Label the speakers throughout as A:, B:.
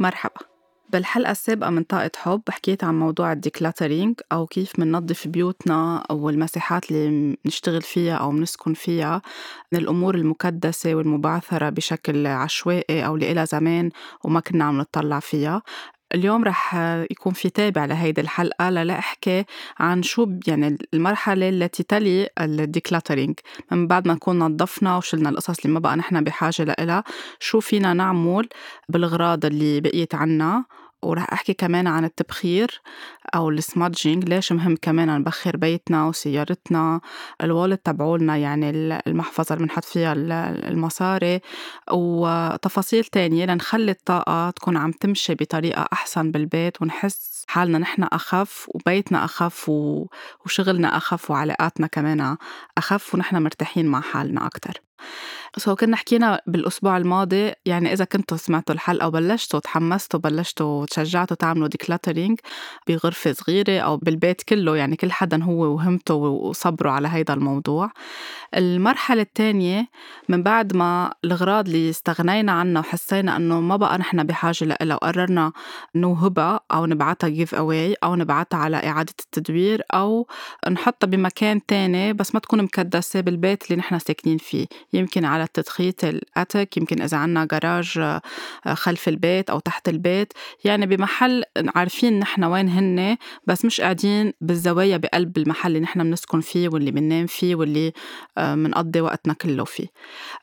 A: مرحبا. بالحلقة السابقة من طاقة حب حكيت عن موضوع ال decluttering أو كيف مننظف بيوتنا أو المساحات اللي بنشتغل فيها أو بنسكن فيها من الأمور المكدسة والمبعثرة بشكل عشوائي أو اللي إلها زمان وما كنا عم نطلع فيها. اليوم رح يكون في تابع لهيدي الحلقة لأحكي عن شو يعني المرحلة التي تلي ال decluttering. من بعد ما نكون نظفنا وشلنا القصص اللي ما بقى نحن بحاجة لإلها شو فينا نعمل بالغراض اللي بقيت عنا؟ ورح أحكي كمان عن التبخير أو السمادجينج ليش مهم كمان نبخر بيتنا وسيارتنا الوالد تبعولنا يعني المحفظة اللي بنحط فيها المصاري وتفاصيل تانية لنخلي الطاقة تكون عم تمشي بطريقة أحسن بالبيت ونحس حالنا نحن أخف وبيتنا أخف وشغلنا أخف وعلاقاتنا كمان أخف ونحن مرتاحين مع حالنا أكتر. so كنا حكينا بالأسبوع الماضي يعني إذا كنتوا سمعتوا الحلقة وبلشتوا تحمستوا بلشتوا تشجعتوا تعملوا decluttering بغرفة صغيرة أو بالبيت كله يعني كل حدا هو وهمته وصبروا على هيدا الموضوع. المرحلة الثانية من بعد ما الأغراض اللي استغنينا عنها وحسينا إنه ما بقى نحن بحاجة لها وقررنا نوهبها أو نبعتها give away أو نبعتها على إعادة التدوير أو نحطها بمكان تاني بس ما تكون مكدسة بالبيت اللي نحن ساكنين فيه. يمكن على التدخيت الأتك يمكن إذا عنا جراج آه، خلف البيت أو تحت البيت. يعني بمحل عارفين نحن وين هن بس مش قاعدين بالزوايا بقلب المحل اللي نحن بنسكن فيه واللي بننام فيه واللي بنقضي آه، وقتنا كله فيه.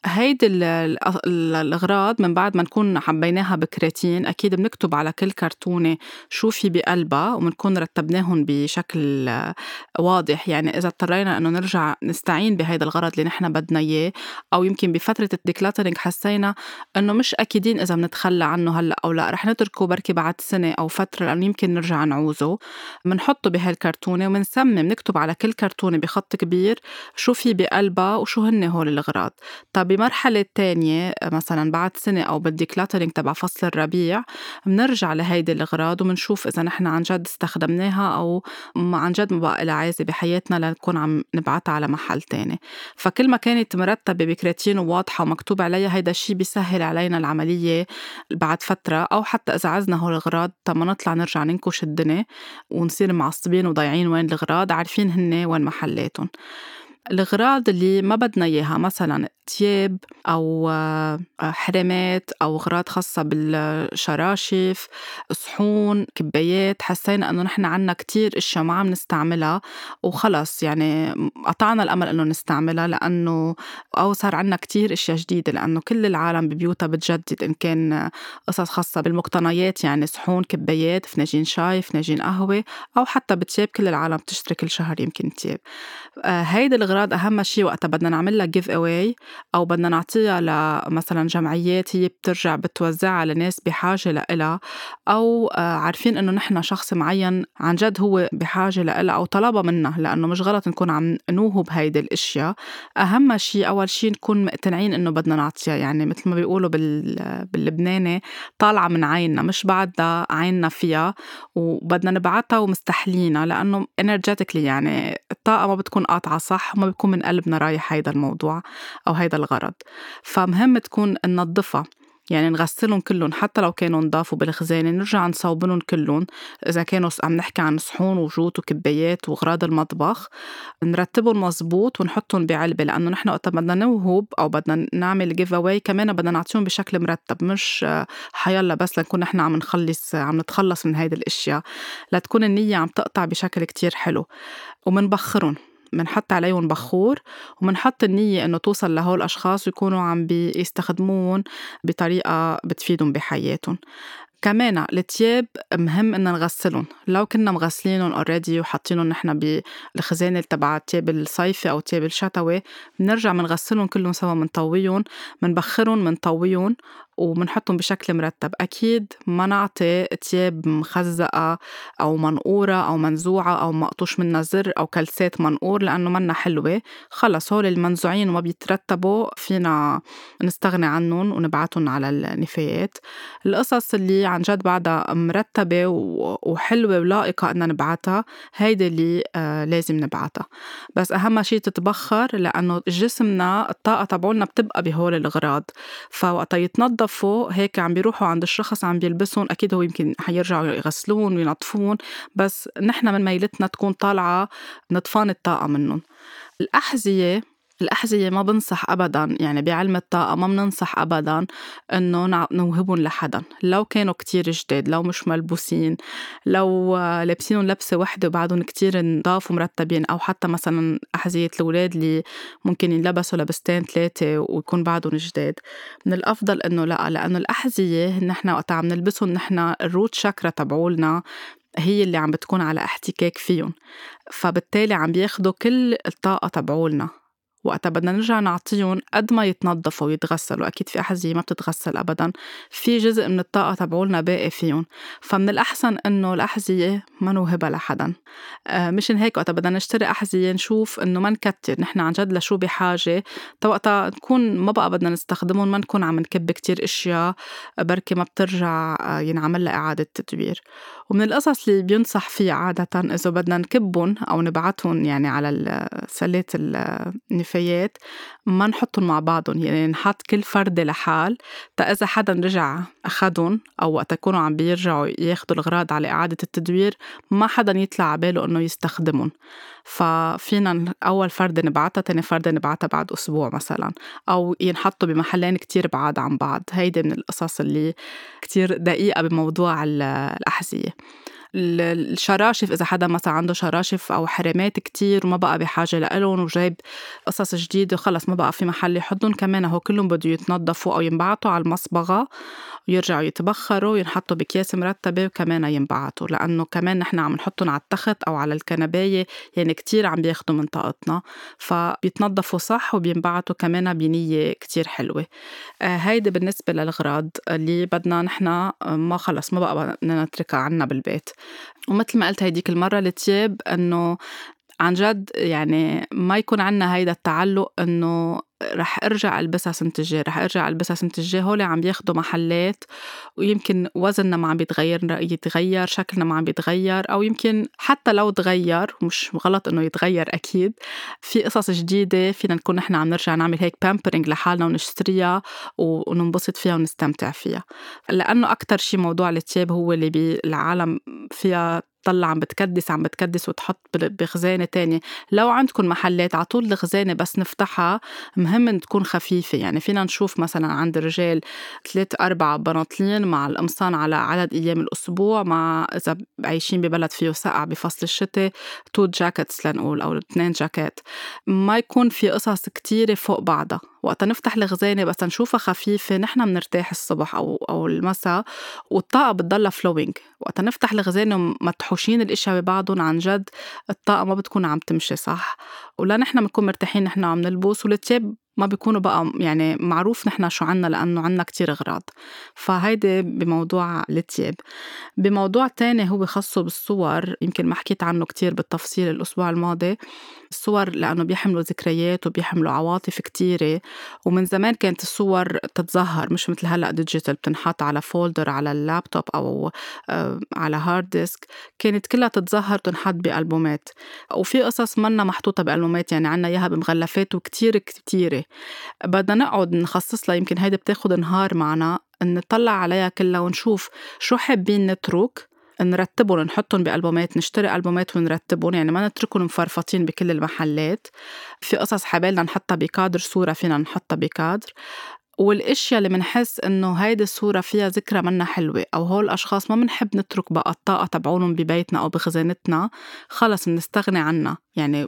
A: هيدي الأغراض من بعد ما نكون حبيناها بكراتين أكيد بنكتب على كل كرتونة شو في بقلبها وبنكون رتبناهم بشكل آه، واضح. يعني إذا اضطرينا إنه نرجع نستعين بهيدا الغرض اللي نحن بدنا إياه أو يمكن بفترة ال decluttering حسينا إنه مش أكيدين إذا بنتخلى عنه هلأ أو لأ. رح نتركه بركي بعد سنة أو فترة لأنه يمكن نرجع نعوزه. بنحطه بهالكرتونة وبنسم نكتب على كل كرتونة بخط كبير شو في بقلبها وشو هن هول الأغراض طب بمرحلة تانية مثلا بعد سنة أو بال decluttering تبع فصل الربيع بنرجع لهيدي الأغراض وبنشوف إذا نحن عن جد استخدمناها أو عن جد ما بقى لها عايزة بحياتنا لنكون عم نبعتها على محل تاني. فكل ما كانت مرتبة بكراتين وواضحة ومكتوب عليها هيدا الشيء بيسهل علينا العملية بعد فترة أو حتى إذا عزنا هول الأغراض طب ما نطلع نرجع ننكش الدنيا ونصير معصبين وضايعين وين الأغراض عارفين هن وين محلاتهم. الأغراض اللي ما بدنا إياها مثلا تياب أو آه، حرامات أو أغراض خاصة بالشراشف صحون كبايات. حسينا إنه نحن عنا كتير أشياء ما عم نستعملها وخلص. يعني قطعنا الأمل إنه نستعملها لأنه أو صار عنا كتير أشياء جديدة لأنه كل العالم ببيوتها بتجدد إن كان قصص خاصة بالمقتنيات يعني صحون كبايات فناجين شاي فناجين قهوة أو حتى بتياب كل العالم بتشتري كل شهر يمكن تياب. آه، هيدي الأغراض أهم شيء وقتها بدنا نعمل لها جيف أواي أو بدنا نعطيها لمثلا جمعيات هي بترجع بتوزعها لناس بحاجة لإلها أو آه، عارفين إنه نحن شخص معين عن جد هو بحاجة لإلها أو طلبها منا لأنه مش غلط نكون عم نوهب هيدي الأشياء. أهم شيء أول شيء نكون مقتنعين إنه بدنا نعطيها يعني مثل ما بيقولوا باللبناني طالعة من عيننا مش بعدها عيننا فيها وبدنا نبعتها ومستحلينها لأنه energetically يعني الطاقة ما بتكون قاطعة صح وما بيكون من قلبنا رايح هيدا الموضوع أو هيدا الغرض. فمهم تكون ننظفها. يعني نغسلهم كلهم حتى لو كانوا نضافوا بالخزانة نرجع نصوبنهم كلهم. إذا كانوا عم نحكي عن صحون وجوت وكبايات وأغراض المطبخ نرتبهم مزبوط ونحطهم بعلبة لأنه نحن وقت بدنا نوهب أو بدنا نعمل جيف أواي كمان بدنا نعطيهم بشكل مرتب مش حيلا بس لنكون نحن عم نخلص عم نتخلص من هيدي الأشياء. لتكون النية عم تقطع بشكل كتير حلو. ومنبخرهم. منحط عليهم بخور ومنحط النية إنه توصل لهول الأشخاص ويكونوا عم بيستخدمون بطريقة بتفيدهم بحياتهم. كمان التياب مهم إن نغسلهم. لو كنا مغسلينهم اوريدي وحاطينهم نحن بالخزانة تبع التياب الصيفي أو التياب الشتوي بنرجع منغسلهم كلهم سوا منطويهم منبخرهم منطويهم وبنحطهم بشكل مرتب. أكيد ما نعطي تياب مخزقة أو منقورة أو منزوعة أو مقطوش منها زر أو كلسات منقور لأنه منا حلوة. خلص هول المنزوعين وما بيترتبوا فينا نستغني عنهم ونبعتهم على النفايات. القصص اللي عن جد بعدها مرتبة وحلوة ولائقة إننا نبعتها هيدي اللي آه لازم نبعتها بس أهم شيء تتبخر لأنه جسمنا الطاقة تبعولنا بتبقى بهول الأغراض فوقتا يتنظف بيتنظفوا هيك عم بيروحوا عند الشخص عم بيلبسهم أكيد هو يمكن حيرجعوا يغسلون وينظفون بس نحن من ميلتنا تكون طالعة نطفان الطاقة منهم. الأحذية الأحذية ما بنصح أبدا يعني بعلم الطاقة ما بننصح أبدا إنه نوهبهم لحدا. لو كانوا كتير جداد لو مش ملبوسين لو لابسينهم لبسة وحدة وبعدهم كتير نضاف ومرتبين أو حتى مثلا أحذية الأولاد اللي ممكن ينلبسوا لبستين ثلاثة ويكون بعدهم جداد. من الأفضل إنه لأ لأنه الأحذية نحن وقت عم نلبسهم نحن الروت شاكرا تبعولنا هي اللي عم بتكون على احتكاك فيهم. فبالتالي عم بياخدوا كل الطاقة تبعولنا. وقتها بدنا نرجع نعطيهم قد ما يتنظفوا ويتغسلوا. أكيد في أحذية ما بتتغسل أبدا. في جزء من الطاقة تبعولنا باقي فيهم. فمن الأحسن إنه الأحذية ما نوهبها لحدا. آه مشان هيك وقتها بدنا نشتري أحذية نشوف إنه ما نكتر. نحن عن جد لشو بحاجة؟ وقتها نكون ما بقى بدنا نستخدمهم ما نكون عم نكب كتير أشياء بركي ما بترجع آه، ينعمل لها إعادة تدوير. ومن القصص اللي بينصح فيها عادة إذا بدنا نكبهم أو نبعتهم يعني على سلات النفايات ما نحطهم مع بعضهم يعني نحط كل فردة لحال تا إذا حدا رجع أخدهم أو وقت يكونوا عم بيرجعوا ياخدوا الأغراض على إعادة التدوير ما حدا يطلع عباله إنه يستخدمهم. ففينا أول فردة نبعتها تاني فردة نبعتها بعد أسبوع مثلا أو ينحطوا بمحلين كتير بعاد عن بعض. هيدي من القصص اللي كتير دقيقة بموضوع الأحذية. الشراشف إذا حدا مثلا عنده شراشف أو حرامات كتير وما بقى بحاجة لإلهم وجايب قصص جديدة وخلص ما بقى في محل يحطهم كمان هو كلهم بده يتنظفوا أو ينبعتوا على المصبغة ويرجعوا يتبخروا وينحطوا بأكياس مرتبة وكمان ينبعتوا لأنه كمان نحن عم نحطهم على التخت أو على الكنباية يعني كتير عم بياخدوا من طاقتنا فبيتنظفوا صح وبينبعتوا كمان بنية كتير حلوة. آه هيدي بالنسبة للغراض اللي بدنا نحن آه، ما خلص ما بقى بدنا نتركها عنا بالبيت. ومثل ما قلت هيديك المرة التياب إنه عن جد يعني ما يكون عنا هيدا التعلق إنه رح أرجع ألبسها سنة الجاي رح أرجع ألبسها سنة الجاي هول عم بياخدوا محلات ويمكن وزننا ما عم بيتغير يتغير شكلنا ما عم بيتغير أو يمكن حتى لو تغير مش غلط إنه يتغير أكيد. في قصص جديدة فينا نكون نحن عم نرجع نعمل هيك بامبرينج لحالنا ونشتريها وننبسط فيها ونستمتع فيها. لأنه أكثر شيء موضوع التياب هو اللي بالعالم فيها تطلع عم بتكدس عم بتكدس وتحط بخزانة تانية. لو عندكم محلات على طول الخزانة بس نفتحها مهم تكون خفيفة. يعني فينا نشوف مثلا عند الرجال ثلاث أربع بناطلين مع القمصان على عدد أيام الأسبوع مع إذا عايشين ببلد فيه سقع بفصل الشتاء تو جاكيتس لنقول أو اثنين جاكيت. ما يكون في قصص كتيرة فوق بعضها. وقت نفتح الخزانة بس نشوفها خفيفة نحن بنرتاح الصبح أو أو المساء والطاقة بتضلها فلوينج وقت نفتح الخزانة مطحوشين الأشياء ببعضهم عن جد الطاقة ما بتكون عم تمشي صح. ولا نحن بنكون مرتاحين نحن عم نلبس والتياب ما بيكونوا بقى يعني معروف نحن شو عنا لأنه عنا كتير أغراض. فهيدي بموضوع التياب. بموضوع تاني هو خاصه بالصور يمكن ما حكيت عنه كتير بالتفصيل الأسبوع الماضي. الصور لأنه بيحملوا ذكريات وبيحملوا عواطف كتيرة. ومن زمان كانت الصور تتظهر مش مثل هلأ digital بتنحط على folder على اللابتوب أو آه، على hard disk كانت كلها تتظهر تنحط بألبومات. وفي قصص منا محطوطة بألبومات يعني عنا إياها بمغلفات وكتير كتيرة. بدنا نقعد نخصص لها يمكن هيدي بتاخد نهار معنا نطلع عليها كلها ونشوف شو حابين نترك نرتبهم نحطهم بألبومات نشتري ألبومات ونرتبهم يعني ما نتركهم مفرفطين بكل المحلات. في قصص حبالنا نحطها بكادر صورة فينا نحطها بكادر. والاشياء اللي بنحس إنه هيدي الصورة فيها ذكرى منا حلوة أو هول الأشخاص ما بنحب نترك بقى الطاقة تبعونهم ببيتنا أو بخزانتنا خلص بنستغني عنها. يعني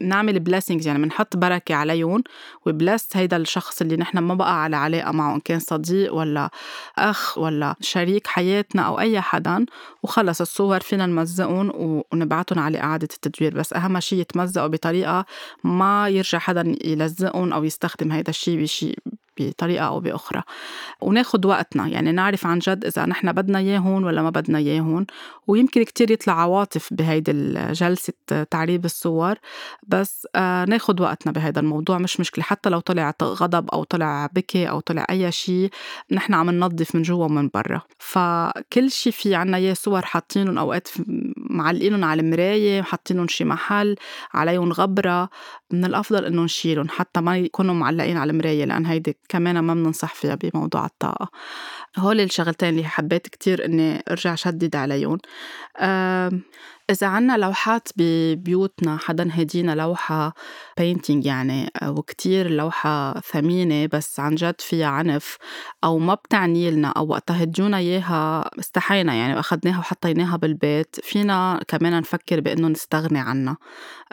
A: نعمل blessings يعني بنحط بركة عليهم و bless هيدا الشخص اللي نحن ما بقى على علاقة معه إن كان صديق ولا أخ ولا شريك حياتنا أو أي حدا. وخلص الصور فينا نمزقهم ونبعتهم على إعادة التدوير. بس أهم شيء يتمزقوا بطريقة ما يرجع حدا يلزقهم أو يستخدم هيدا الشيء بشيء بطريقة أو بأخرى. وناخد وقتنا يعني نعرف عن جد إذا نحن بدنا إياهن ولا ما بدنا إياهن ويمكن كتير يطلع عواطف بهيدي جلسة تعريب الصور بس آه ناخد وقتنا بهذا الموضوع. مش مشكلة حتى لو طلع غضب أو طلع بكي أو طلع أي شيء نحن عم ننظف من جوا ومن برا. فكل شيء في عنا إياه صور حاطينهم أوقات معلقينهم على المراية حاطينهم شي محل عليهم غبرة. من الأفضل إنه نشيلهم حتى ما يكونوا معلقين على المراية لأن هيدي كمان ما بننصح فيها بموضوع الطاقة. هول الشغلتين اللي حبيت كتير إني أرجع شدد عليهم. إذا عنا لوحات ببيوتنا حدا هدينا لوحة بينتينج يعني وكتير لوحة ثمينة بس عن جد فيها عنف أو ما بتعني لنا أو وقتها هديونا إياها استحينا يعني وأخدناها وحطيناها بالبيت فينا كمان نفكر بإنه نستغني عنها.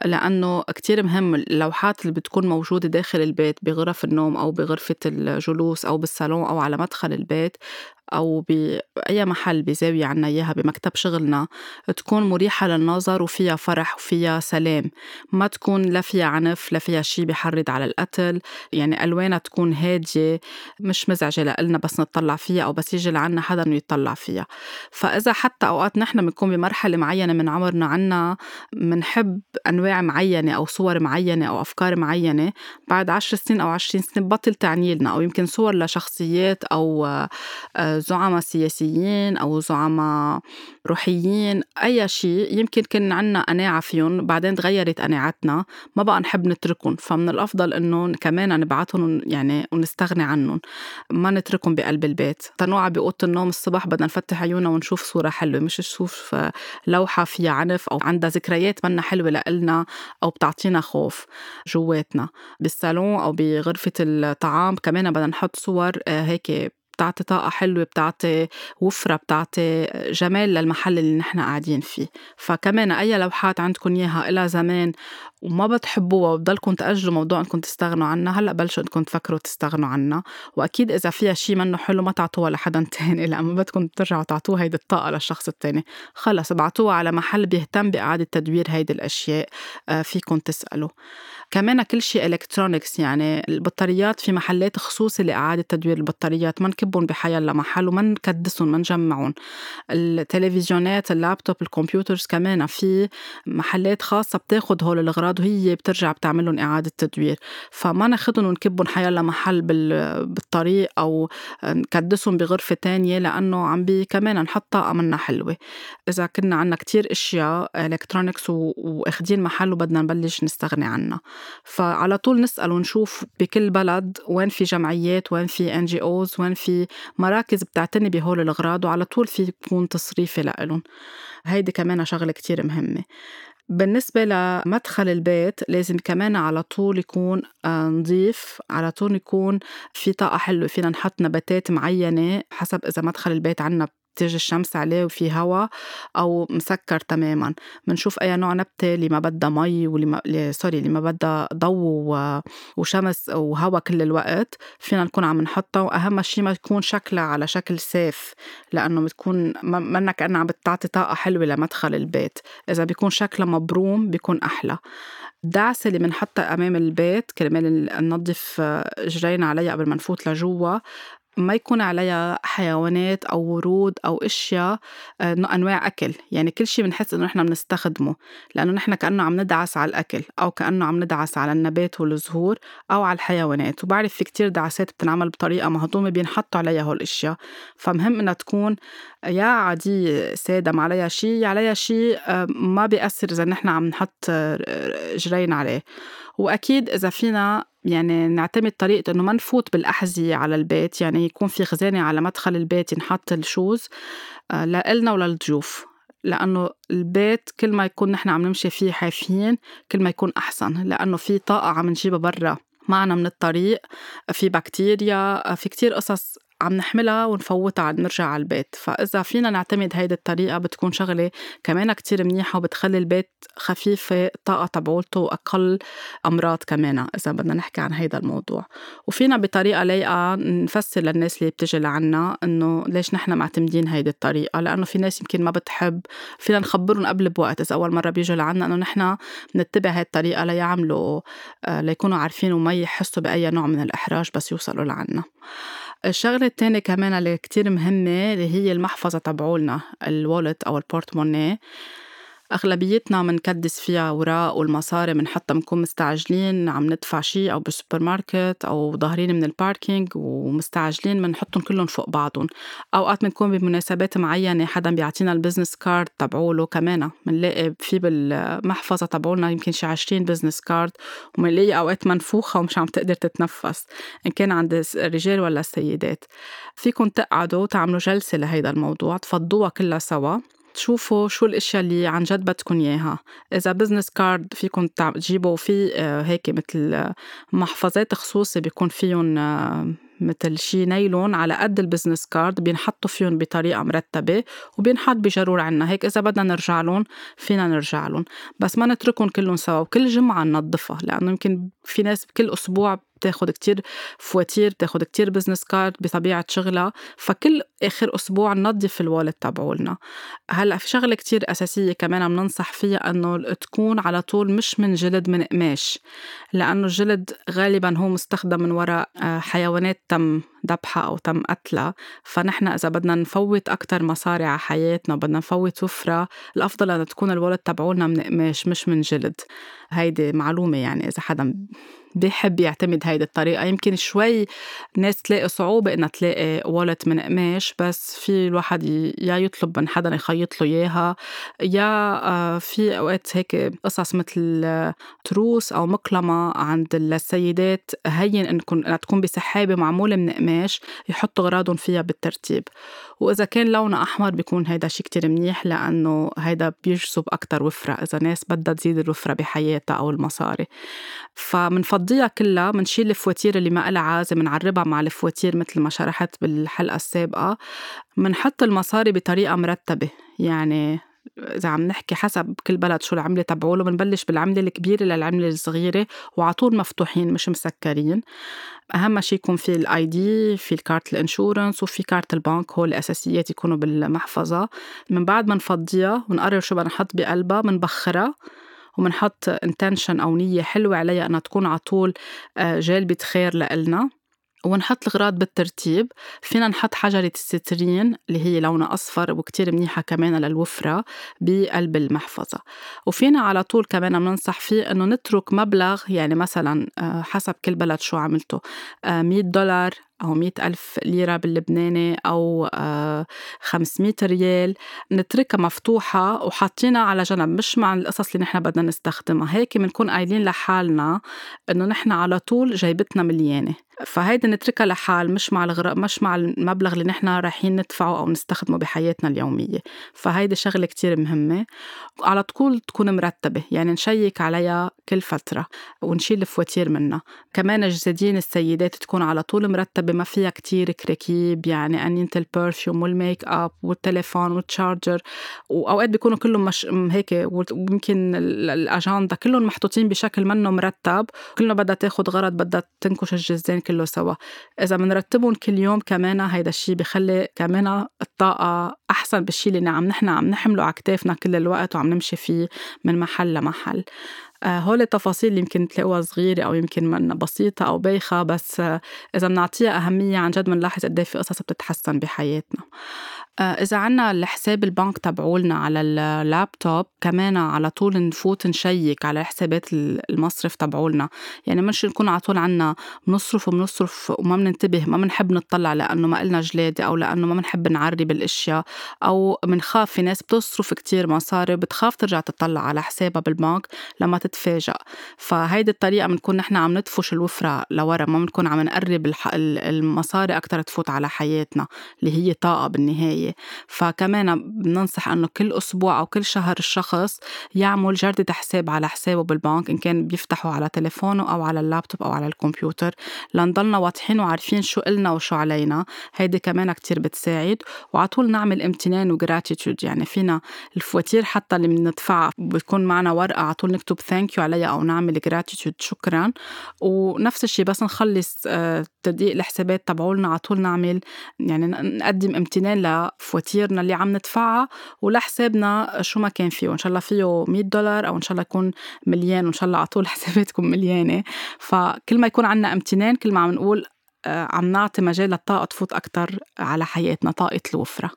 A: لأنه كتير مهم اللوحات اللي بتكون موجودة داخل البيت بغرف النوم أو بغرفة الجلوس أو بالصالون أو على مدخل البيت أو بأي محل بزاوية عنا إياها بمكتب شغلنا تكون مريحة للنظر وفيها فرح وفيها سلام. ما تكون لا فيها عنف لا فيها شي بحرض على القتل. يعني ألوانها تكون هادية مش مزعجة لإلنا بس نطلع فيها أو بس يجي لعنا حدا إنه يطلع فيها. فإذا حتى أوقات نحن بنكون بمرحلة معينة من عمرنا عنا منحب أنواع معينة أو صور معينة أو أفكار معينة بعد عشر سنين أو عشرين سنة بطل تعني لنا أو يمكن صور لشخصيات أو آه، زعماء سياسيين أو زعماء روحيين أي شيء يمكن كان عنا قناعة فيهم بعدين تغيرت قناعتنا ما بقى نحب نتركهم. فمن الأفضل إنه كمان نبعتهم يعني ونستغني عنهم. ما نتركهم بقلب البيت. تنوع بأوضة النوم الصبح بدنا نفتح عيوننا ونشوف صورة حلوة مش نشوف لوحة فيها عنف أو عندها ذكريات منا حلوة لإلنا أو بتعطينا خوف جواتنا. بالصالون أو بغرفة الطعام كمان بدنا نحط صور آه، هيك بتعطي طاقة حلوة بتعطي وفرة بتعطي جمال للمحل اللي نحن قاعدين فيه. فكمان أي لوحات عندكم إياها إلى زمان وما بتحبوها وبضلكم تأجلوا موضوع انكم تستغنوا عنها هلأ بلشوا انكم تفكروا تستغنوا عنها. وأكيد إذا فيها شيء منه حلو ما تعطوها لحدا تاني لما بدكم ترجعوا تعطوها هيدي الطاقة للشخص التاني. خلص ابعتوها على محل بيهتم بإعادة تدوير هيدي الأشياء آه، فيكم تسألوا. كمان كل شيء electronics يعني البطاريات في محلات خصوصي لإعادة تدوير البطاريات. ما نكبهم بحيلا محل وما نكدسهم ما نجمعهم. التلفزيونات ال laptop ال computers كمان في محلات خاصة بتاخد هول الأغراض وهي بترجع بتعمل لهم إعادة تدوير. فما ناخدهم ونكبهم حيلا محل بالطريق أو نكدسهم بغرفة تانية لأنه عم بي كمان نحط طاقة حلوة. إذا كنا عنا كتير أشياء electronics وأخدين محل وبدنا نبلش نستغني عنها. فعلى طول نسأل ونشوف بكل بلد وين في جمعيات وين في NGOs وين في مراكز بتعتني بهول الأغراض وعلى طول في يكون تصريفي لإلهم. هيدي كمان شغلة كتير مهمة. بالنسبة لمدخل البيت لازم كمان على طول يكون آه، نظيف على طول يكون في طاقة حلوة فينا نحط نباتات معينة حسب إذا مدخل البيت عنا تيجي الشمس عليه وفي هواء أو مسكر تماما. بنشوف أي نوع نبتة اللي ما بدها مي واللي ما sorry اللي ما بدها ضوء وشمس وهواء كل الوقت فينا نكون عم نحطها. وأهم شيء ما تكون شكلها على شكل سيف لأنه بتكون منا كانها عم بتعطي طاقة حلوة لمدخل البيت. إذا بيكون شكلها مبروم بيكون أحلى. الدعسة اللي بنحطها أمام البيت كرمال ننظف جرينا عليها قبل ما نفوت لجوا ما يكون عليها حيوانات أو ورود أو أشياء آه، أنواع أكل. يعني كل شيء بنحس إنه نحن بنستخدمه. لأنه نحن كأنه عم ندعس على الأكل أو كأنه عم ندعس على النبات والزهور أو على الحيوانات. وبعرف في كتير دعسات بتنعمل بطريقة مهضومة بينحطوا عليها هول الأشياء. فمهم إنها تكون يا عادية سادة ما عليها شيء عليها شيء آه، ما بيأثر إذا نحن عم نحط آه، جرين عليه. وأكيد إذا فينا يعني نعتمد طريقة إنه ما نفوت بالأحذية على البيت يعني يكون في خزانة على مدخل البيت ينحط الشوز آه، لإلنا وللضيوف لأنه البيت كل ما يكون نحن عم نمشي فيه حافيين كل ما يكون أحسن لأنه في طاقة عم نجيبها برا معنا من الطريق في بكتيريا في كتير قصص عم نحملها ونفوتها عم نرجع على البيت. فإذا فينا نعتمد هيدي الطريقة بتكون شغلة كمان كتير منيحة وبتخلي البيت خفيفة الطاقة تبعولته وأقل أمراض كمان إذا بدنا نحكي عن هيدا الموضوع. وفينا بطريقة لايقة نفسر للناس اللي بتجي لعنا إنه ليش نحن معتمدين هيدي الطريقة؟ لأنه في ناس يمكن ما بتحب. فينا نخبرهم قبل بوقت إذا أول مرة بيجوا لعنا إنه نحن بنتبع هاي الطريقة ليعملوا آه، ليكونوا عارفين وما يحسوا بأي نوع من الإحراج بس يوصلوا لعنا. الشغلة التانية كمان اللي كتير مهمة اللي هي المحفظة تبعولنا ال wallet أو ال porte-monnaie أغلبيتنا منكدس فيها أوراق والمصاري منحطها بنكون مستعجلين عم ندفع شي أو بالسوبر ماركت أو ظاهرين من ال parking ومستعجلين منحطهم كلهم فوق بعضهم. أوقات بنكون بمناسبات معينة حدا بيعطينا ال business card تبعوله كمان منلاقي في بالمحفظة تبعولنا يمكن شي 20 business card ومنلاقي أوقات منفوخة ومش عم تقدر تتنفس إن كان عند الرجال ولا السيدات فيكن تقعدوا تعملوا جلسة لهيدا الموضوع تفضوها كلها سوا. تشوفوا شو الأشياء اللي عن جد بدكم إياها. إذا business card فيكم تجيبوا في آه، هيك مثل محفظات خصوصي بيكون فيهم آه، مثل شي نايلون على قد ال business card بينحطوا فيهم بطريقة مرتبة وبينحط بجرور عنا. هيك إذا بدنا نرجع لهم فينا نرجع لهم بس ما نتركهم كلهم سوا وكل جمعة ننظفها لأنه يمكن في ناس كل أسبوع بتاخد كتير فواتير بتاخد كتير business card بطبيعة شغلها فكل آخر أسبوع ننظف ال wallet تبعولنا. هلأ في شغلة كتير أساسية كمان عم ننصح فيها إنه تكون على طول مش من جلد من قماش لأنه الجلد غالبا هو مستخدم من وراء آه، حيوانات تم ذبحها أو تم قتلها فنحن إذا بدنا نفوت أكتر مصاري على حياتنا بدنا نفوت وفرة الأفضل أن تكون ال wallet تبعولنا من قماش مش من جلد. هيدي معلومة يعني إذا حدا بيحب يعتمد هيدي الطريقة. يمكن شوي ناس تلاقي صعوبة إنها تلاقي والت من قماش بس في الواحد يا يطلب من حدا يخيط له إياها يا آه، في أوقات هيك قصص مثل تروس أو مقلمة عند السيدات هين إنها تكون بسحابة معمولة من قماش. يحطوا أغراضهم فيها بالترتيب. وإذا كان لونها أحمر بيكون هيدا شي كتير منيح لأنه هيدا بيجذب أكتر وفرة إذا ناس بدها تزيد الوفرة بحياتها أو المصاري. فمنفضيها كلها منشيل الفواتير اللي ما لها عازة منعربها مع الفواتير مثل ما شرحت بالحلقة السابقة. منحط المصاري بطريقة مرتبة يعني إذا عم نحكي حسب كل بلد شو العملة تبعوله بنبلش بالعملة الكبيرة للعملة الصغيرة وعطول مفتوحين مش مسكرين. أهم شي يكون في ال ID في ال carte ال insurance وفي كارت البنك هول الأساسيات يكونوا بالمحفظة. من بعد ما نفضيها ونقرر شو بدنا نحط بقلبها بنبخرها ومنحط intention أو نية حلوة عليها أنها تكون على طول آه، جالبة خير لإلنا. ونحط الغراض بالترتيب. فينا نحط حجرة ال citrine اللي هي لونها أصفر وكتير منيحة كمان للوفرة بقلب المحفظة. وفينا على طول كمان بننصح فيه إنه نترك مبلغ يعني مثلا آه، حسب كل بلد شو عملته 100 آه، دولار أو مئة ألف ليرة باللبناني أو آه، خمسمية ريال. نتركها مفتوحة وحاطينها على جنب مش مع القصص اللي نحن بدنا نستخدمها. هيك بنكون قايلين لحالنا إنه نحن على طول جيبتنا مليانة. فهيدي نتركها لحال مش مع الغراء مش مع المبلغ اللي نحن رايحين ندفعه أو نستخدمه بحياتنا اليومية. فهيدي شغلة كتير مهمة. على طول تكون مرتبة يعني نشيك عليها كل فترة ونشيل الفواتير منها. كمان جزادين السيدات تكون على طول مرتبة ما فيها كتير كركيب يعني انينة ال perfume وال makeup والتليفون وال charger وأوقات بيكونوا كلهم مش هيك ويمكن الاجنده كلهم محطوطين بشكل منه مرتب. كلنا بدها تاخد غرض بدها تنكش الجزدان كله سوا. إذا بنرتبهم كل يوم كمان هيدا الشيء بخلي كمان الطاقة أحسن بالشيء اللي عم نحن عم نحمله على كتافنا كل الوقت وعم نمشي فيه من محل لمحل. هول التفاصيل اللي يمكن تلاقوها صغيرة أو يمكن من بسيطة أو بايخة بس آه، إذا بنعطيها أهمية عن جد بنلاحظ قد إيه في قصص بتتحسن بحياتنا. آه، إذا عنا الحساب البنك تبعولنا على اللابتوب كمان على طول نفوت نشيك على حسابات المصرف تبعولنا. يعني مش نكون على طول عنا بنصرف وبنصرف وما بننتبه ما بنحب نطلع لأنه ما إلنا جلادة أو لأنه ما بنحب نعري بالأشياء أو بنخاف في ناس بتصرف كتير مصاري بتخاف ترجع تطلع على حسابها بالبنك لما تتفاجأ فهيدي الطريقة بنكون نحن عم ندفش الوفرة لورا ما بنكون عم نقرب المصاري أكتر تفوت على حياتنا اللي هي طاقة بالنهاية. فكمان بننصح إنه كل أسبوع أو كل شهر الشخص يعمل جردة حساب على حسابه بالبنك إن كان بيفتحه على تليفونه أو على اللابتوب أو على الكمبيوتر لنضلنا واضحين وعارفين شو إلنا وشو علينا. هيدي كمان كتير بتساعد وعلى طول نعمل امتنان و gratitude يعني فينا الفواتير حتى اللي بندفعها بيكون معنا ورقة على طول نكتب thank you عليها أو نعمل gratitude شكرا. ونفس الشيء بس نخلص آه، تدقيق الحسابات تبعولنا على طول نعمل يعني نقدم امتنان فواتيرنا اللي عم ندفعها ولحسابنا شو ما كان فيه. وإن شاء الله فيه 100 دولار أو إن شاء الله يكون مليان وإن شاء الله على طول حساباتكم مليانة. فكل ما يكون عندنا امتنان كل ما عم نقول آه، عم نعطي مجال للطاقة تفوت أكتر على حياتنا طاقة الوفرة.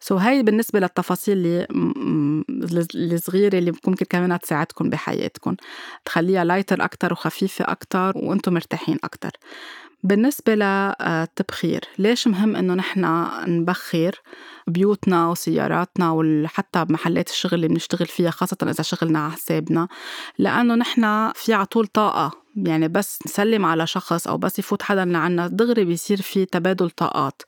A: so هاي بالنسبة للتفاصيل اللي الصغيرة اللي ممكن كمان تساعدكم بحياتكم. تخليها lighter أكتر وخفيفة أكتر وأنتم مرتاحين أكتر. بالنسبة للتبخير ليش مهم إنه نحن نبخر بيوتنا وسياراتنا وحتى بمحلات الشغل اللي بنشتغل فيها خاصة إذا شغلنا على حسابنا؟ لأنه نحن في عطول طاقة. يعني بس نسلم على شخص أو بس يفوت حدا لعنا دغري بيصير في تبادل طاقات.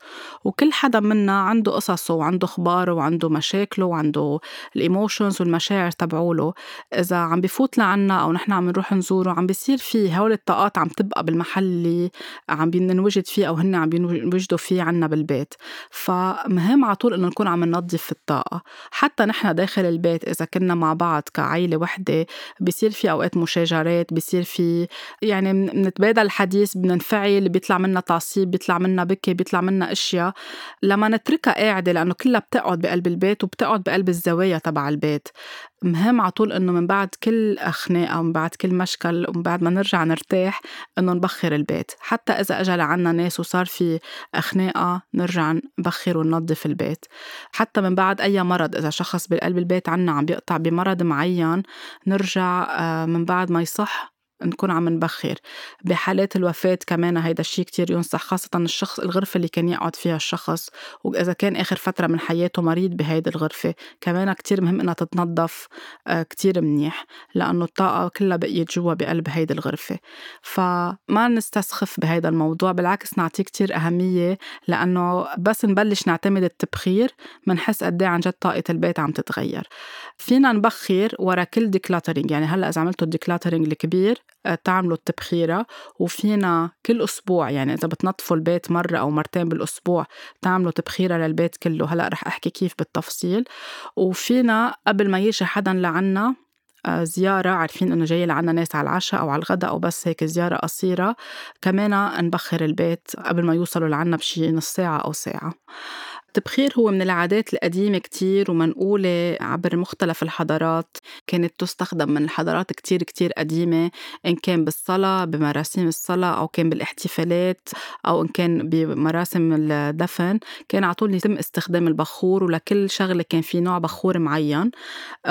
A: وكل حدا منا عنده قصصه وعنده أخباره وعنده مشاكله وعنده الإيموشنز والمشاعر تبعوله. إذا عم بفوت لعنا أو نحن عم نروح نزوره عم بيصير في هول الطاقات عم تبقى بالمحل اللي عم بنوجد فيه أو هن عم بينوجدوا فيه عنا بالبيت. فمهم على طول إنه نكون عم ننظف الطاقة. حتى نحن داخل البيت إذا كنا مع بعض كعائلة وحدة بيصير في أوقات مشاجرات بيصير في يعني بنتبادل الحديث بننفعل بيطلع منا تعصيب بيطلع منا بكي بيطلع منا أشياء. لما نتركها قاعدة لأنه كلها بتقعد بقلب البيت وبتقعد بقلب الزوايا تبع البيت. مهم على طول إنه من بعد كل خناقه ومن بعد كل مشكل ومن بعد ما نرجع نرتاح إنه نبخر البيت. حتى إذا اجى لعنا ناس وصار في خناقه نرجع نبخر وننظف البيت. حتى من بعد أي مرض إذا شخص بقلب البيت عنا عم بيقطع بمرض معين نرجع آه، من بعد ما يصح نكون عم نبخر. بحالات الوفاة كمان هيدا الشيء كتير ينصح خاصة الشخص الغرفة اللي كان يقعد فيها الشخص وإذا كان آخر فترة من حياته مريض بهيدي الغرفة كمان كتير مهم إنها تتنظف آه، كتير منيح لأنه الطاقة كلها بقيت جوا بقلب هيدي الغرفة. فما نستسخف بهيدا الموضوع بالعكس نعطيه كتير أهمية لأنه بس نبلش نعتمد التبخير منحس قد عن جد طاقة البيت عم تتغير. فينا نبخر ورا كل decluttering يعني هلأ إذا عملتوا ال decluttering الكبير تعملوا التبخيرة وفينا كل أسبوع يعني إذا بتنظفوا البيت مرة أو مرتين بالأسبوع تعملوا تبخيرة للبيت كله. هلأ رح أحكي كيف بالتفصيل. وفينا قبل ما يجي حدا لعنا آه، زيارة عارفين إنه جاي لعنا ناس على العشاء أو على الغداء أو بس هيك زيارة قصيرة. كمان نبخر البيت قبل ما يوصلوا لعنا بشي نص ساعة أو ساعة. التبخير هو من العادات القديمة كتير ومنقولة عبر مختلف الحضارات كانت تستخدم من الحضارات كتير كتير قديمة إن كان بالصلاة بمراسيم الصلاة أو كان بالاحتفالات أو إن كان بمراسم الدفن كان على طول يتم استخدام البخور ولكل شغلة كان في نوع بخور معين.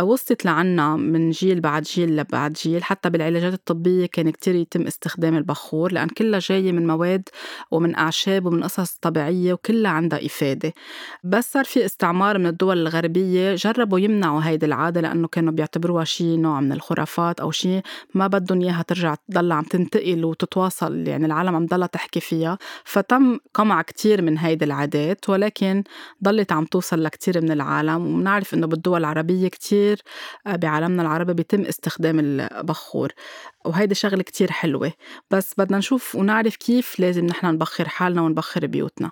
A: وصلت لعنا من جيل بعد جيل لبعد جيل حتى بالعلاجات الطبية كان كتير يتم استخدام البخور لأن كلها جاية من مواد ومن أعشاب ومن قصص طبيعية وكلها عندها إفادة. بس صار في استعمار من الدول الغربية جربوا يمنعوا هيدي العادة لأنه كانوا بيعتبروها شيء نوع من الخرافات أو شيء ما بدهم إياها ترجع تضل عم تنتقل وتتواصل يعني العالم عم ضلها تحكي فيها. فتم قمع كتير من هيدي العادات ولكن ضلت عم توصل لكتير من العالم وبنعرف إنه بالدول العربية كتير آه، بعالمنا العربي بيتم استخدام البخور وهيدي شغلة كتير حلوة. بس بدنا نشوف ونعرف كيف لازم نحن نبخر حالنا ونبخر بيوتنا.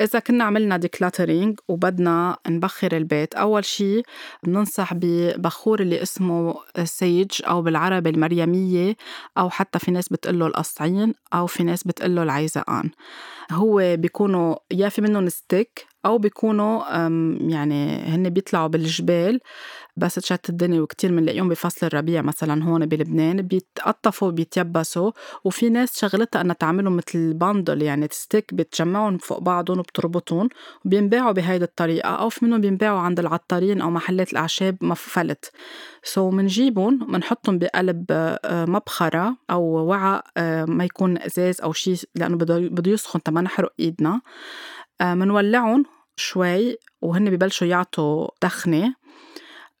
A: إذا كنا عملنا decluttering وبدنا نبخر البيت. أول شي بننصح ببخور اللي اسمه sage أو بالعربي المريمية أو حتى في ناس بتقله القصعين أو في ناس بتقله العيزقان. هو بيكونوا يا في منهم stick أو بيكونوا يعني هن بيطلعوا بالجبال بس تشتي الدنيا وكتير بنلاقيهم بفصل الربيع مثلا هون بلبنان بيتقطفوا بيتيبسوا وفي ناس شغلتها إنها تعملهم مثل bundle يعني stick بتجمعهم فوق بعضهم وبتربطهم وبينباعوا بهيدي الطريقة أو في منهم بينباعوا عند العطارين أو محلات الأعشاب مفلّت سو so منجيبهم منحطهم بقلب آه، مبخرة أو وعاء آه، ما يكون إزاز أو شيء لأنه بده يسخن تما نحرق إيدنا. منولعهم آه، شوي وهن ببلشوا يعطوا دخنة.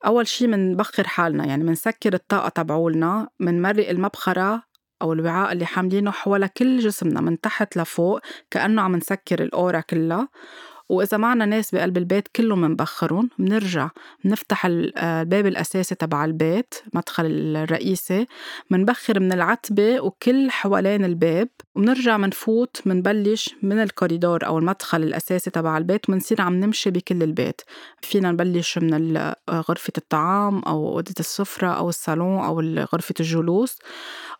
A: أول شي منبخر حالنا يعني منسكر الطاقة تبعولنا منمرق المبخرة أو الوعاء اللي حاملينه حول كل جسمنا من تحت لفوق كأنه عم نسكر الأورا كلها وإذا معنا ناس بقلب البيت كله منبخرون بنرجع بنفتح الباب الأساسي تبع البيت مدخل الرئيسي منبخر من العتبة وكل حوالين الباب وبنرجع منفوت منبلش من الكوريدور أو المدخل الأساسي تبع البيت ومنصير عم نمشي بكل البيت. فينا نبلش من غرفة الطعام أو أوضة السفرة أو الصالون أو غرفة الجلوس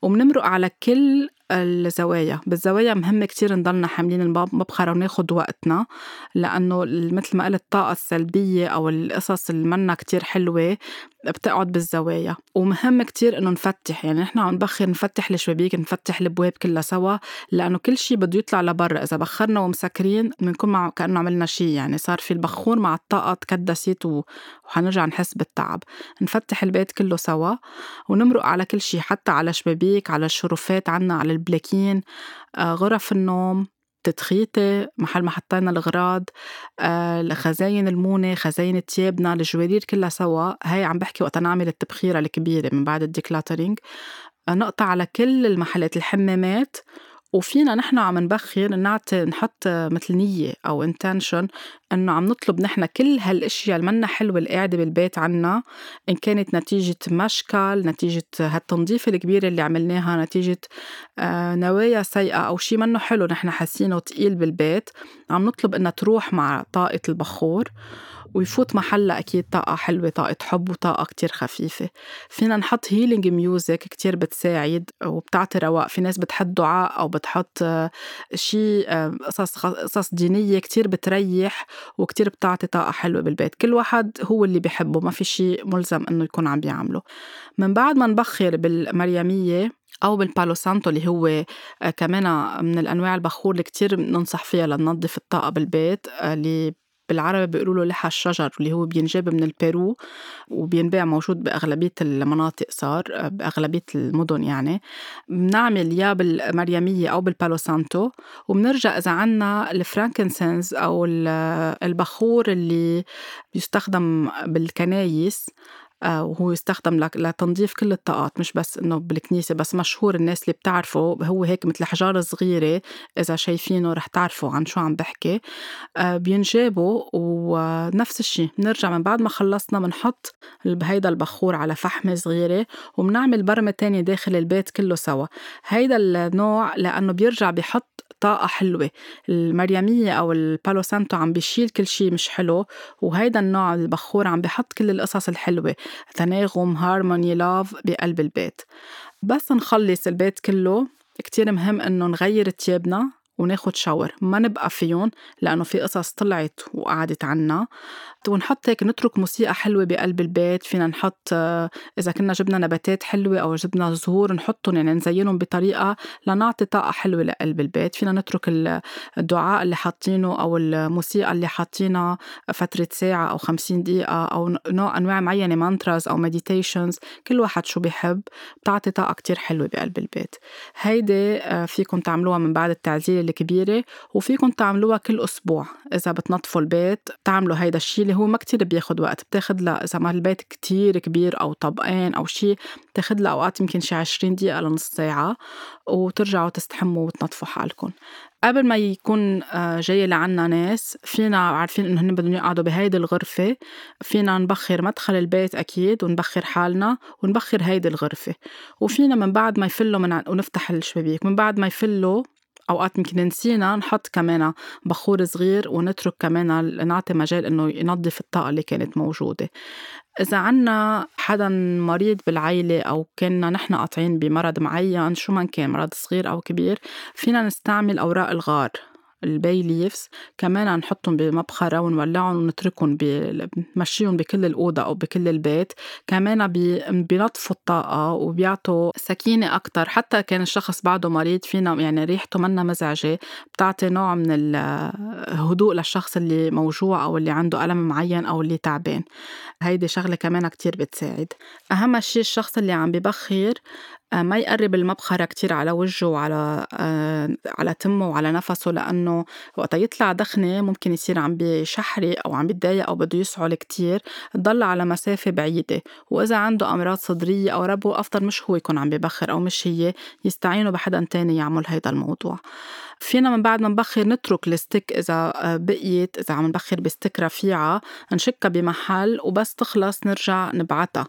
A: وبنمرق على كل الزوايا. بالزوايا مهم كتير نضلنا حاملين المبخرة وناخد وقتنا لأنه مثل ما قلت الطاقة السلبية أو القصص اللي منا كتير حلوة بتقعد بالزوايا. ومهم كتير إنه نفتح يعني نحن عم نبخر نفتح الشبابيك نفتح البواب كلها سوا لأنه كل شيء بده يطلع لبرا. إذا بخرنا ومسكرين بنكون مع كأنه عملنا شيء يعني صار في البخور مع الطاقة تكدست وحنرجع نحس بالتعب. نفتح البيت كله سوا ونمرق على كل شيء حتى على شبابيك على الشرفات عنا على البلاكين آه، غرف النوم تتخيطي محل ما حطينا الغراض آه خزاين المونة خزاين تيابنا الجوارير كلها سوا. هاي عم بحكي وقت نعمل التبخيرة الكبيرة من بعد ال decluttering. آه نقطع على كل المحلات الحمامات. وفينا نحن عم نبخر نعطي نحط مثل نية أو intention إنه عم نطلب نحن كل هالأشياء اللي منا حلوة اللي قاعدة بالبيت عنا إن كانت نتيجة مشكل نتيجة هالتنظيف الكبيرة اللي عملناها نتيجة آه نوايا سيئة أو شي منه حلو نحن حاسينه تقيل بالبيت عم نطلب إنها تروح مع طاقة البخور. ويفوت محلها أكيد طاقة حلوة طاقة حب وطاقة كتير خفيفة. فينا نحط healing music كتير بتساعد وبتعطي رواق. في ناس بتحط دعاء أو بتحط آه، شي آه، قصص قصص دينية كتير بتريح وكتير بتعطي طاقة حلوة بالبيت. كل واحد هو اللي بيحبه ما في شي ملزم إنه يكون عم بيعمله. من بعد ما نبخر بالمريمية أو بال palo santo اللي هو آه، كمان من الأنواع البخور اللي كتير ننصح فيها لننظف الطاقة بالبيت اللي بالعربي بيقولوا له لحى الشجر اللي هو بينجاب من البيرو وبينباع موجود بأغلبية المناطق صار بأغلبية المدن يعني. بنعمل يا بالمريمية أو بال palo santo وبنرجع إذا عنا ال frankincense أو البخور اللي بيستخدم بالكنايس. وهو يستخدم لتنظيف كل الطاقات مش بس إنه بالكنيسة بس مشهور الناس اللي بتعرفه هو هيك مثل حجارة صغيرة إذا شايفينه رح تعرفوا عن شو عم بحكي. آه، بينجابوا ونفس الشيء بنرجع من بعد ما خلصنا بنحط بهيدا البخور على فحمة صغيرة وبنعمل برمة تانية داخل البيت كله سوا. هيدا النوع لأنه بيرجع بيحط طاقة حلوة. المريمية أو ال palo santo عم بيشيل كل شيء مش حلو وهيدا النوع البخور عم بيحط كل القصص الحلوة. تناغم harmony love بقلب البيت. بس نخلص البيت كله. كتير مهم إنه نغير تيابنا. وناخد shower ما نبقى فيهم لأنه في قصص طلعت وقعدت عنا. ونحط هيك نترك موسيقى حلوة بقلب البيت. فينا نحط إذا كنا جبنا نباتات حلوة أو جبنا زهور نحطهم يعني نزينهم بطريقة لنعطي طاقة حلوة لقلب البيت. فينا نترك الدعاء اللي حاطينه أو الموسيقى اللي حاطينها فترة ساعة أو خمسين دقيقة أو نوع أنواع معينة mantras أو meditations كل واحد شو بيحب بتعطي طاقة كتير حلوة بقلب البيت. هيدي آه، فيكم تعملوها من بعد التعزيل الكبيرة وفيكم تعملوها كل أسبوع. إذا بتنظفوا البيت تعملوا هيدا الشيء اللي هو ما كتير بياخد وقت. بتاخد لها إذا ما البيت كتير كبير أو طبقين أو شيء بتاخد لها أوقات يمكن شي عشرين دقيقة لنص ساعة وترجعوا تستحموا وتنظفوا حالكم قبل ما يكون آه، جاي لعنا ناس فينا عارفين إنه هن بدهم يقعدوا بهيدي الغرفة فينا نبخر مدخل البيت أكيد ونبخر حالنا ونبخر هيدي الغرفة. وفينا من بعد ما يفلوا من ونفتح الشبابيك من بعد ما يفلوا أوقات يمكن نسينا نحط كمان بخور صغير ونترك كمان نعطي مجال إنه ينظف الطاقة اللي كانت موجودة. إذا عنا حدا مريض بالعيلة أو كنا نحن قاطعين بمرض معين شو ما كان مرض صغير أو كبير فينا نستعمل أوراق الغار. ال bay leaves كمان نحطهم بمبخرة ونولعهم ونتركهم بنمشيهم بكل الأوضة أو بكل البيت. كمان بينظفوا الطاقة وبيعطوا سكينة أكتر. حتى كان الشخص بعده مريض فينا يعني ريحته منا مزعجة بتعطي نوع من الهدوء للشخص اللي موجوع أو اللي عنده ألم معين أو اللي تعبان. هيدي شغلة كمان كتير بتساعد. أهم شي الشخص اللي عم ببخر ما يقرب المبخرة كتير على وجهه وعلى آه، على تمه وعلى نفسه لأنه وقت يطلع دخنة ممكن يصير عم بيشحرق أو عم بيتضايق أو بده يسعل كتير تضل على مسافة بعيدة. وإذا عنده أمراض صدرية أو ربو أفضل مش هو يكون عم ببخر أو مش هي يستعينوا بحدا تاني يعمل هيدا الموضوع. فينا من بعد ما نبخر نترك الستيك إذا آه، بقيت إذا عم نبخر بستيك رفيعة نشكها بمحل وبس تخلص نرجع نبعتها.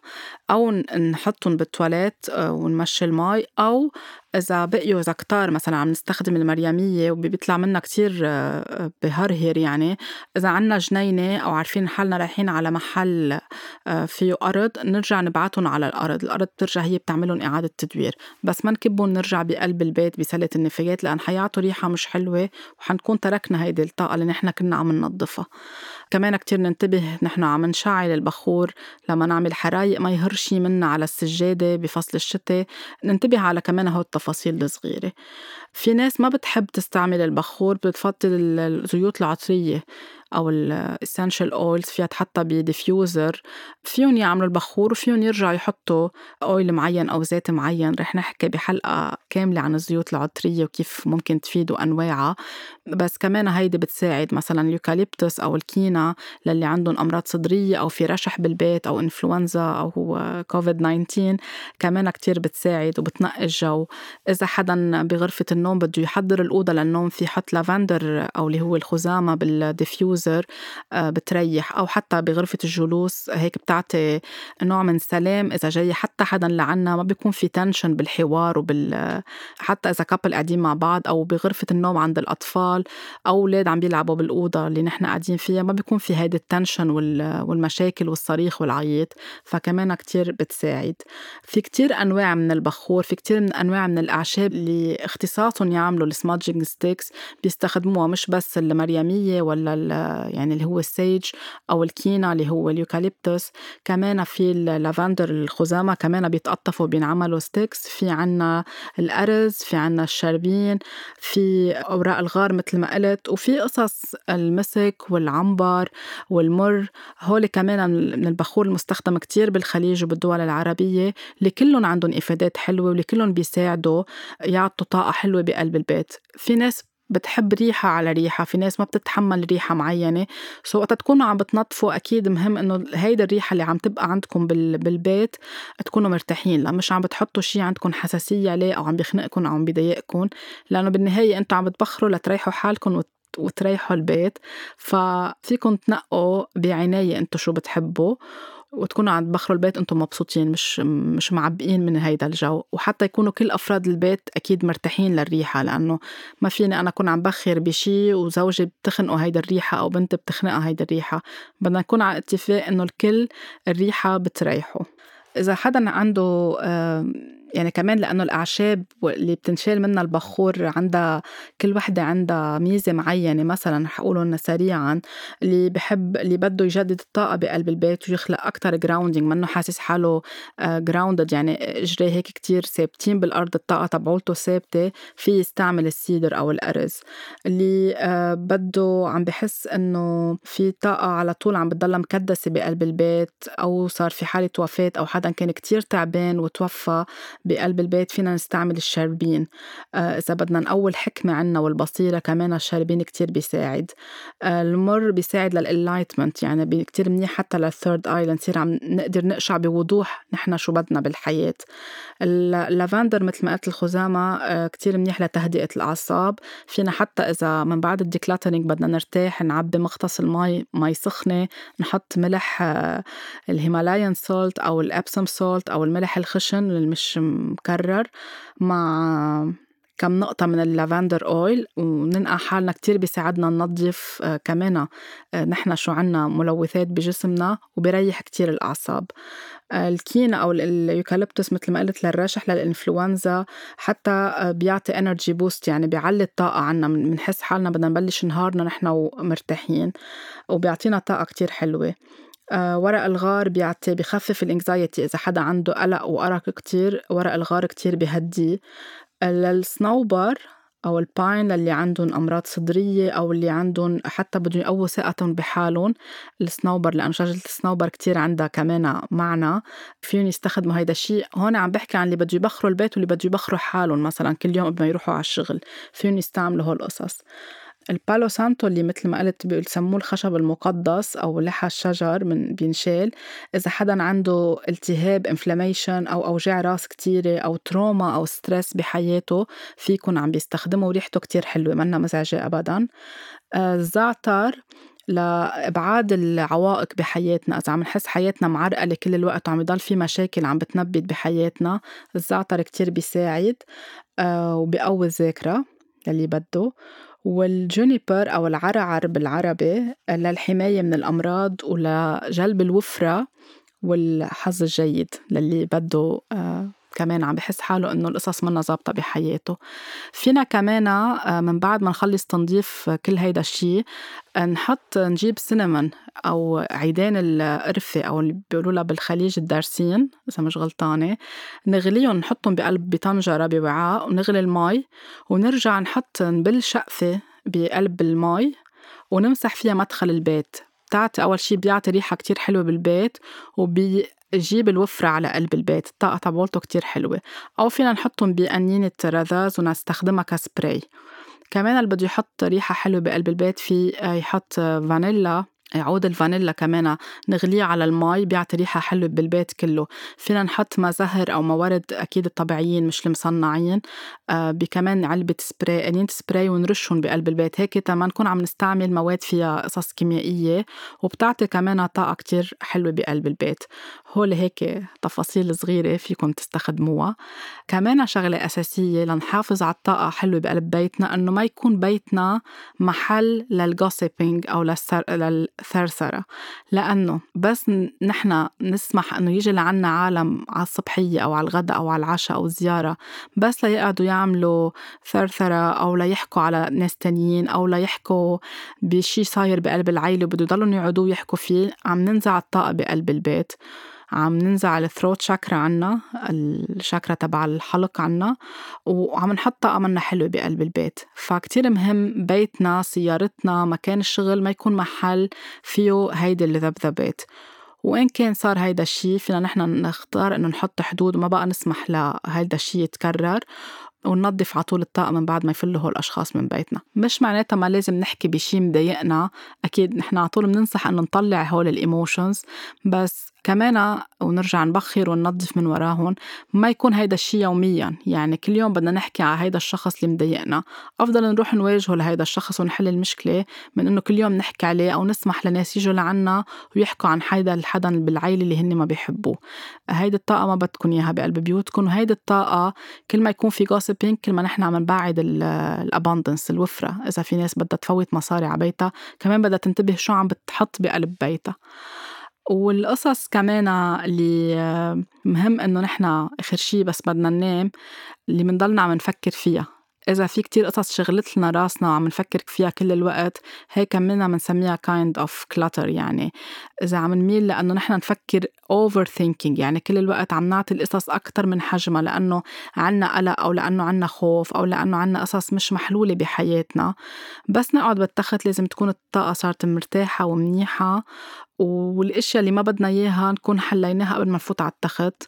A: أو نحطهم بالتواليت ونمشي المي أو إذا بقيوا إذا كتار مثلا عم نستخدم المريمية وبيطلع منا كتير آه، بهرهر يعني. إذا عنا جنينة أو عارفين حالنا رايحين على محل آه، فيه أرض نرجع نبعتهم على الأرض. الأرض بترجع هي بتعملهم إعادة تدوير. بس ما نكبهم نرجع بقلب البيت بسلة النفايات لأن حيعطوا ريحة مش حلوة وحنكون تركنا هيدي الطاقة اللي نحن كنا عم ننظفها. كمان كتير ننتبه نحن عم نشعل البخور لما نعمل حرايق ما يهر شي منا على السجادة بفصل الشتاء. ننتبه على كمان هول التفاصيل الصغيرة في ناس ما بتحب تستعمل البخور بتفضل الزيوت العطرية. أو ال essential oils فيها تحطها ب diffuser فيهم يعملوا البخور وفيهم يرجعوا يحطوا oil معين أو زيت معين. رح نحكي بحلقة كاملة عن الزيوت العطرية وكيف ممكن تفيد وأنواعها. بس كمان هيدي بتساعد مثلا ال eucalyptus أو الكينا للي عندهم أمراض صدرية أو في رشح بالبيت أو إنفلونزا أو كوفيد 19 كمان كتير بتساعد وبتنقي الجو. إذا حدا بغرفة النوم بده يحضر الأوضة للنوم في حط لافندر أو اللي هو الخزامة بال diffuser آه، بتريح أو حتى بغرفة الجلوس هيك بتعطي نوع من السلام إذا جاي حتى حدا لعنا ما بيكون في tension بالحوار وبال حتى إذا couple قاعدين مع بعض أو بغرفة النوم عند الأطفال أو أولاد عم بيلعبوا بالأوضة اللي نحن قاعدين فيها ما بيكون في هيدي ال tension والمشاكل والصريخ والعياط فكمان كتير بتساعد. في كتير أنواع من البخور في كتير من أنواع من الأعشاب اللي اختصاصهم يعملوا ال smudging sticks بيستخدموها مش بس المريمية ولا يعني اللي هو ال sage أو الكينا اللي هو ال eucalyptus. كمان في اللافندر الخزامة كمان بيتقطفوا بينعملوا sticks في عنا الأرز في عنا الشربين في أوراق الغار مثل ما قلت وفي قصص المسك والعنبر والمر. هول كمان من البخور المستخدم كتير بالخليج وبالدول العربية اللي كلهم عندهم إفادات حلوة واللي كلهم بيساعدوا يعطوا طاقة حلوة بقلب البيت. في ناس بتحب ريحة على ريحة في ناس ما بتتحمل ريحة معينة سو وقت تكونوا عم بتنظفوا أكيد مهم إنه هيدا الريحة اللي عم تبقى عندكم بالبيت تكونوا مرتاحين لأ مش عم بتحطوا شي عندكم حساسية عليه أو عم بيخنقكم أو عم بيضايقكم لأنه بالنهاية أنتوا عم بتبخروا لتريحوا حالكم وتريحوا البيت ففيكم تنقوا بعناية انتو شو بتحبوا. وتكونوا عم تبخروا البيت أنتم مبسوطين مش مش معبئين من هيدا الجو. وحتى يكونوا كل أفراد البيت أكيد مرتاحين للريحة لأنه ما فيني أنا أكون عم بخر بشي وزوجي بتخنقه هيدا الريحة أو بنتي بتخنقها هيدا الريحة. بدنا نكون على اتفاق إنه الكل الريحة بتريحه. إذا حدا عنده يعني كمان لأنه الأعشاب اللي بتنشال منها البخور عندها كل وحدة عندها ميزة معينة مثلا رح أقولهم سريعا اللي بحب اللي بده يجدد الطاقة بقلب البيت ويخلق أكتر grounding منه حاسس حاله grounded آه، يعني إجريه هيك كتير ثابتين بالأرض الطاقة تبعولته ثابتة في يستعمل ال cedar أو الأرز اللي آه، بده عم بحس إنه في طاقة على طول عم بتضلها مكدسة بقلب البيت أو صار في حالة وفاة أو حدا كان كتير تعبان وتوفى بقلب البيت فينا نستعمل الشربين آه إذا بدنا نقول حكمة عنا والبصيرة كمان الشربين كتير بيساعد. آه المر بيساعد لل enlightenment يعني كتير منيح حتى لل third eye لنصير عم نقدر نقشع بوضوح نحن شو بدنا بالحياة. اللافندر مثل ما قلت الخزامة آه كتير منيح لتهدئة الأعصاب. فينا حتى إذا من بعد ال decluttering بدنا نرتاح نعبي مغطس المي مي سخنة نحط ملح ال Himalayan salt أو ال Epsom salt أو الملح الخشن اللي مش مكرر مع كم نقطة من ال lavender oil وننقع حالنا كتير بيساعدنا ننظف آه كمان آه نحن شو عنا ملوثات بجسمنا وبيريح كتير الأعصاب. آه الكينا أو ال eucalyptus مثل ما قلت للرشح للإنفلونزا حتى بيعطي energy boost يعني بيعلي الطاقة عنا. بنحس حالنا بدنا نبلش نهارنا نحن ومرتاحين وبيعطينا طاقة كتير حلوة. ورق الغار بيعطي بخفف ال anxiety إذا حدا عنده قلق وأرق كتير ورق الغار كتير بهديه للصنوبر أو ال pine للي عندهم أمراض صدرية أو اللي عندهم حتى بدهم يقووا ثقتهم بحالهم الصنوبر لأنه شجرة الصنوبر كتير عندها كمان معنى فيهم يستخدموا هيدا الشيء. هون عم بحكي عن اللي بده يبخروا البيت واللي بده يبخروا حالهم مثلا كل يوم قبل ما يروحوا على الشغل فيهم يستعملوا هول القصص. ال palo santo اللي مثل ما قلت بيسموه الخشب المقدس أو لحى الشجر من بينشال. إذا حدا عنده التهاب inflammation أو أوجاع راس كتيرة أو trauma أو stress بحياته فيكون عم بيستخدمه وريحته كتير حلوة منا مزعجة ابدا. آه، الزعتر لإبعاد العوائق بحياتنا. إذا عم نحس حياتنا معرقلة كل الوقت وعم يضل في مشاكل عم بتنبت بحياتنا الزعتر كتير بيساعد آه، وبيقوي الذاكرة يلي بده. والجونيبر أو العرعر بالعربي للحماية من الأمراض ولجلب الوفرة والحظ الجيد للي بده آه، كمان عم بحس حاله إنه القصص منا ظابطه بحياته. فينا كمان آه، من بعد ما نخلص تنظيف كل هيدا الشيء نحط نجيب سينمون أو عيدان القرفة أو اللي بيقولوا لها بالخليج الدارسين إذا مش غلطانة. نغليهم نحطهم بقلب بطنجره بوعاء ونغلي المي ونرجع نحط نبل شقفة بقلب المي ونمسح فيها مدخل البيت. بتعطي أول شي بيعطي ريحة كتير حلوة بالبيت وبيجيب الوفرة على قلب البيت. الطاقة تبعولته كتير حلوة. أو فينا نحطهم بقنينة رذاذ ونستخدمها كسبراي. كمان اللي بده يحط ريحة حلوة بقلب البيت في يحط فانيلا عود الفانيلا كمان نغليه على المي بيعطي ريحة حلوة بالبيت كله. فينا نحط ما زهر أو ماورد أكيد الطبيعيين مش المصنعين آه بكمان علبة سبراي قنينة سبراي ونرشهم بقلب البيت. هيك تما نكون عم نستعمل مواد فيها قصص كيميائية وبتعطي كمان طاقة كتير حلوة بقلب البيت. هول هيك تفاصيل صغيرة فيكم تستخدموها. كمان شغلة أساسية لنحافظ على الطاقة حلوة بقلب بيتنا إنه ما يكون بيتنا محل للجوسيبينج أو للسر... للثرثرة. لأنه بس نحن نسمح إنه يجي لعنا عالم على الصبحية أو على الغداء أو على العشاء أو زيارة بس ليقعدوا يعملوا ثرثرة أو ليحكوا على ناس تانيين أو ليحكوا بشي صاير بقلب العيلة وبدو يضلوا يقعدوا يحكوا فيه. عم ننزع الطاقة بقلب البيت. عم ننزع الثروت شاكرا عنا الشاكرا تبع الحلق عنا وعم نحط طاقة حلوة بقلب البيت. فكتير مهم بيتنا سيارتنا مكان الشغل ما يكون محل فيه هيدي الذبذبات. وإن كان صار هيدا الشيء فينا نحن نختار إنه نحط حدود وما بقى نسمح لهيدا الشيء يتكرر. وننظف على طول الطاقة من بعد ما يفلوا هول الأشخاص من بيتنا. مش معناتها ما لازم نحكي بشي مضايقنا أكيد نحن على طول بننصح إنه نطلع هول ال emotions بس كمان ونرجع نبخر وننظف من وراهم ما يكون هيدا الشيء يوميا يعني كل يوم بدنا نحكي على هيدا الشخص اللي مضايقنا. أفضل نروح نواجهه لهيدا الشخص ونحل المشكلة من إنه كل يوم نحكي عليه أو نسمح لناس يجوا لعنا ويحكوا عن هيدا الحدا بالعيلة اللي هن ما بيحبوه. هيدي الطاقة ما بدكم إياها بقلب بيوتكم وهيدي الطاقة كل ما يكون في gossiping كل ما نحن عم نبعد ال abundance الوفرة. إذا في ناس بدها تفوت مصاري على بيتها كمان بدها تنتبه شو عم بتحط بقلب بيتها. والقصص كمان اللي مهم إنه نحن آخر شي بس بدنا ننام اللي منضلنا عم نفكر فيها. إذا في كتير قصص شغلت لنا راسنا وعم نفكر فيها كل الوقت هيك منا بنسميها kind of clutter يعني. إذا عم نميل لأنه نحن نفكر over thinking يعني كل الوقت عم نعطي القصص أكتر من حجمها لأنه عنا قلق أو لأنه عنا خوف أو لأنه عنا قصص مش محلولة بحياتنا. بس نقعد بالتخت لازم تكون الطاقة صارت مرتاحة ومنيحة. والأشياء اللي ما بدنا إياها نكون حليناها قبل ما نفوت على التخت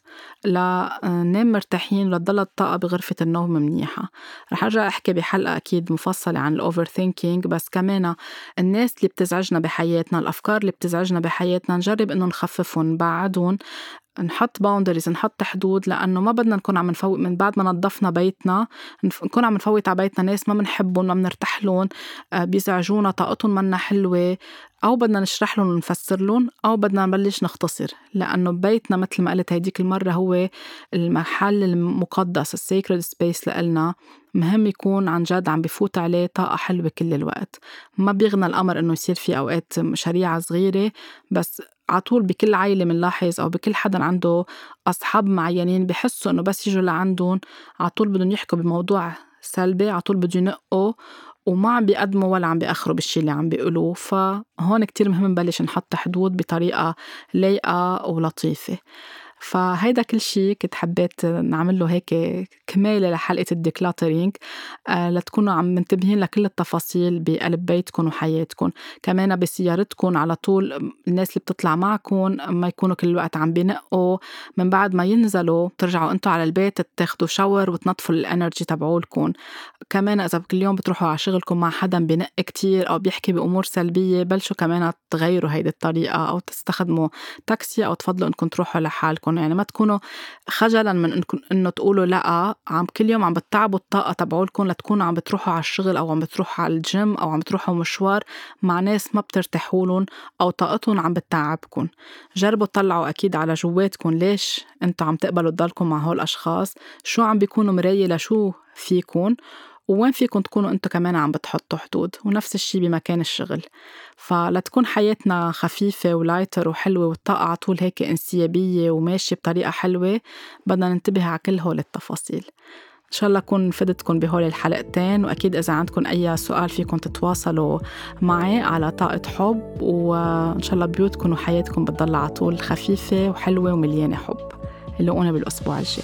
A: لننام مرتاحين ولتضل الطاقة بغرفة النوم منيحة. رح أرجع أحكي بحلقة أكيد مفصلة عن ال overthinking بس كمان الناس اللي بتزعجنا بحياتنا الأفكار اللي بتزعجنا بحياتنا نجرب إنه نخففهم نبعدهم. نحط boundaries نحط حدود لأنه ما بدنا نكون عم نفوت من بعد ما نظفنا بيتنا. نكون عم نفوت على بيتنا ناس ما بنحبهم ما بنرتاح لهم آه، بيزعجونا طاقتهم منا حلوة أو بدنا نشرح لهم ونفسر لهم أو بدنا نبلش نختصر. لأنه بيتنا مثل ما قلت هيديك المرة هو المحل المقدس ال sacred space لإلنا. مهم يكون عن جد عم بفوت عليه طاقة حلوة كل الوقت. ما بيغنى الأمر إنه يصير في أوقات شريعة صغيرة بس على طول بكل عائلة بنلاحظ أو بكل حدا عنده أصحاب معينين بحسوا إنه بس يجوا لعندهم على طول بدهم يحكوا بموضوع سلبي على طول بده ينقوا وما عم بيقدموا ولا عم بيأخروا بالشي اللي عم بيقولوه. فهون كتير مهم نبلش نحط حدود بطريقة لايقة ولطيفة. فهيدا كل شيء كنت حبيت نعمل له هيك كمالة لحلقة الديكلاترينج آه لتكونوا عم منتبهين لكل التفاصيل بقلب بيتكم وحياتكم. كمان بسيارتكم على طول الناس اللي بتطلع معكم ما يكونوا كل الوقت عم بنقوا. من بعد ما ينزلوا ترجعوا أنتوا على البيت تاخدوا shower وتنظفوا ال energy تبعولكم. كمان إذا كل يوم بتروحوا على شغلكم مع حدا بنق كتير أو بيحكي بأمور سلبية بلشوا كمان تغيروا هيدي الطريقة أو تستخدموا تاكسي أو تفضلوا إنكم تروحوا لحالكم. حالكم يعني ما تكونوا خجلانين انكم إنه تقولوا لأ عم كل يوم عم بتتعبوا الطاقة تبعولكم لتكونوا عم بتروحوا على الشغل أو عم بتروحوا على الجيم أو عم بتروحوا مشوار مع ناس ما بترتاحوا لهم أو طاقتهم عم بتتعبكم. جربوا تطلعوا أكيد على جواتكم ليش أنتم عم تقبلوا تضلكم مع هول الأشخاص شو عم بيكونوا مراية لشو فيكم ووين فيكم تكونوا أنتم كمان عم بتحطوا حدود؟ ونفس الشي بمكان الشغل. فلتكون حياتنا خفيفة ولايتر وحلوة والطاقة على طول هيك انسيابية وماشية بطريقة حلوة بدنا ننتبه على كل هول التفاصيل. إن شاء الله أكون فدتكم بهول الحلقتين وأكيد إذا عندكم أي سؤال فيكم تتواصلوا معي على طاقة حب وإن شاء الله بيوتكم وحياتكم بتضل على طول خفيفة وحلوة ومليانة حب. لقونا بالأسبوع الجاي.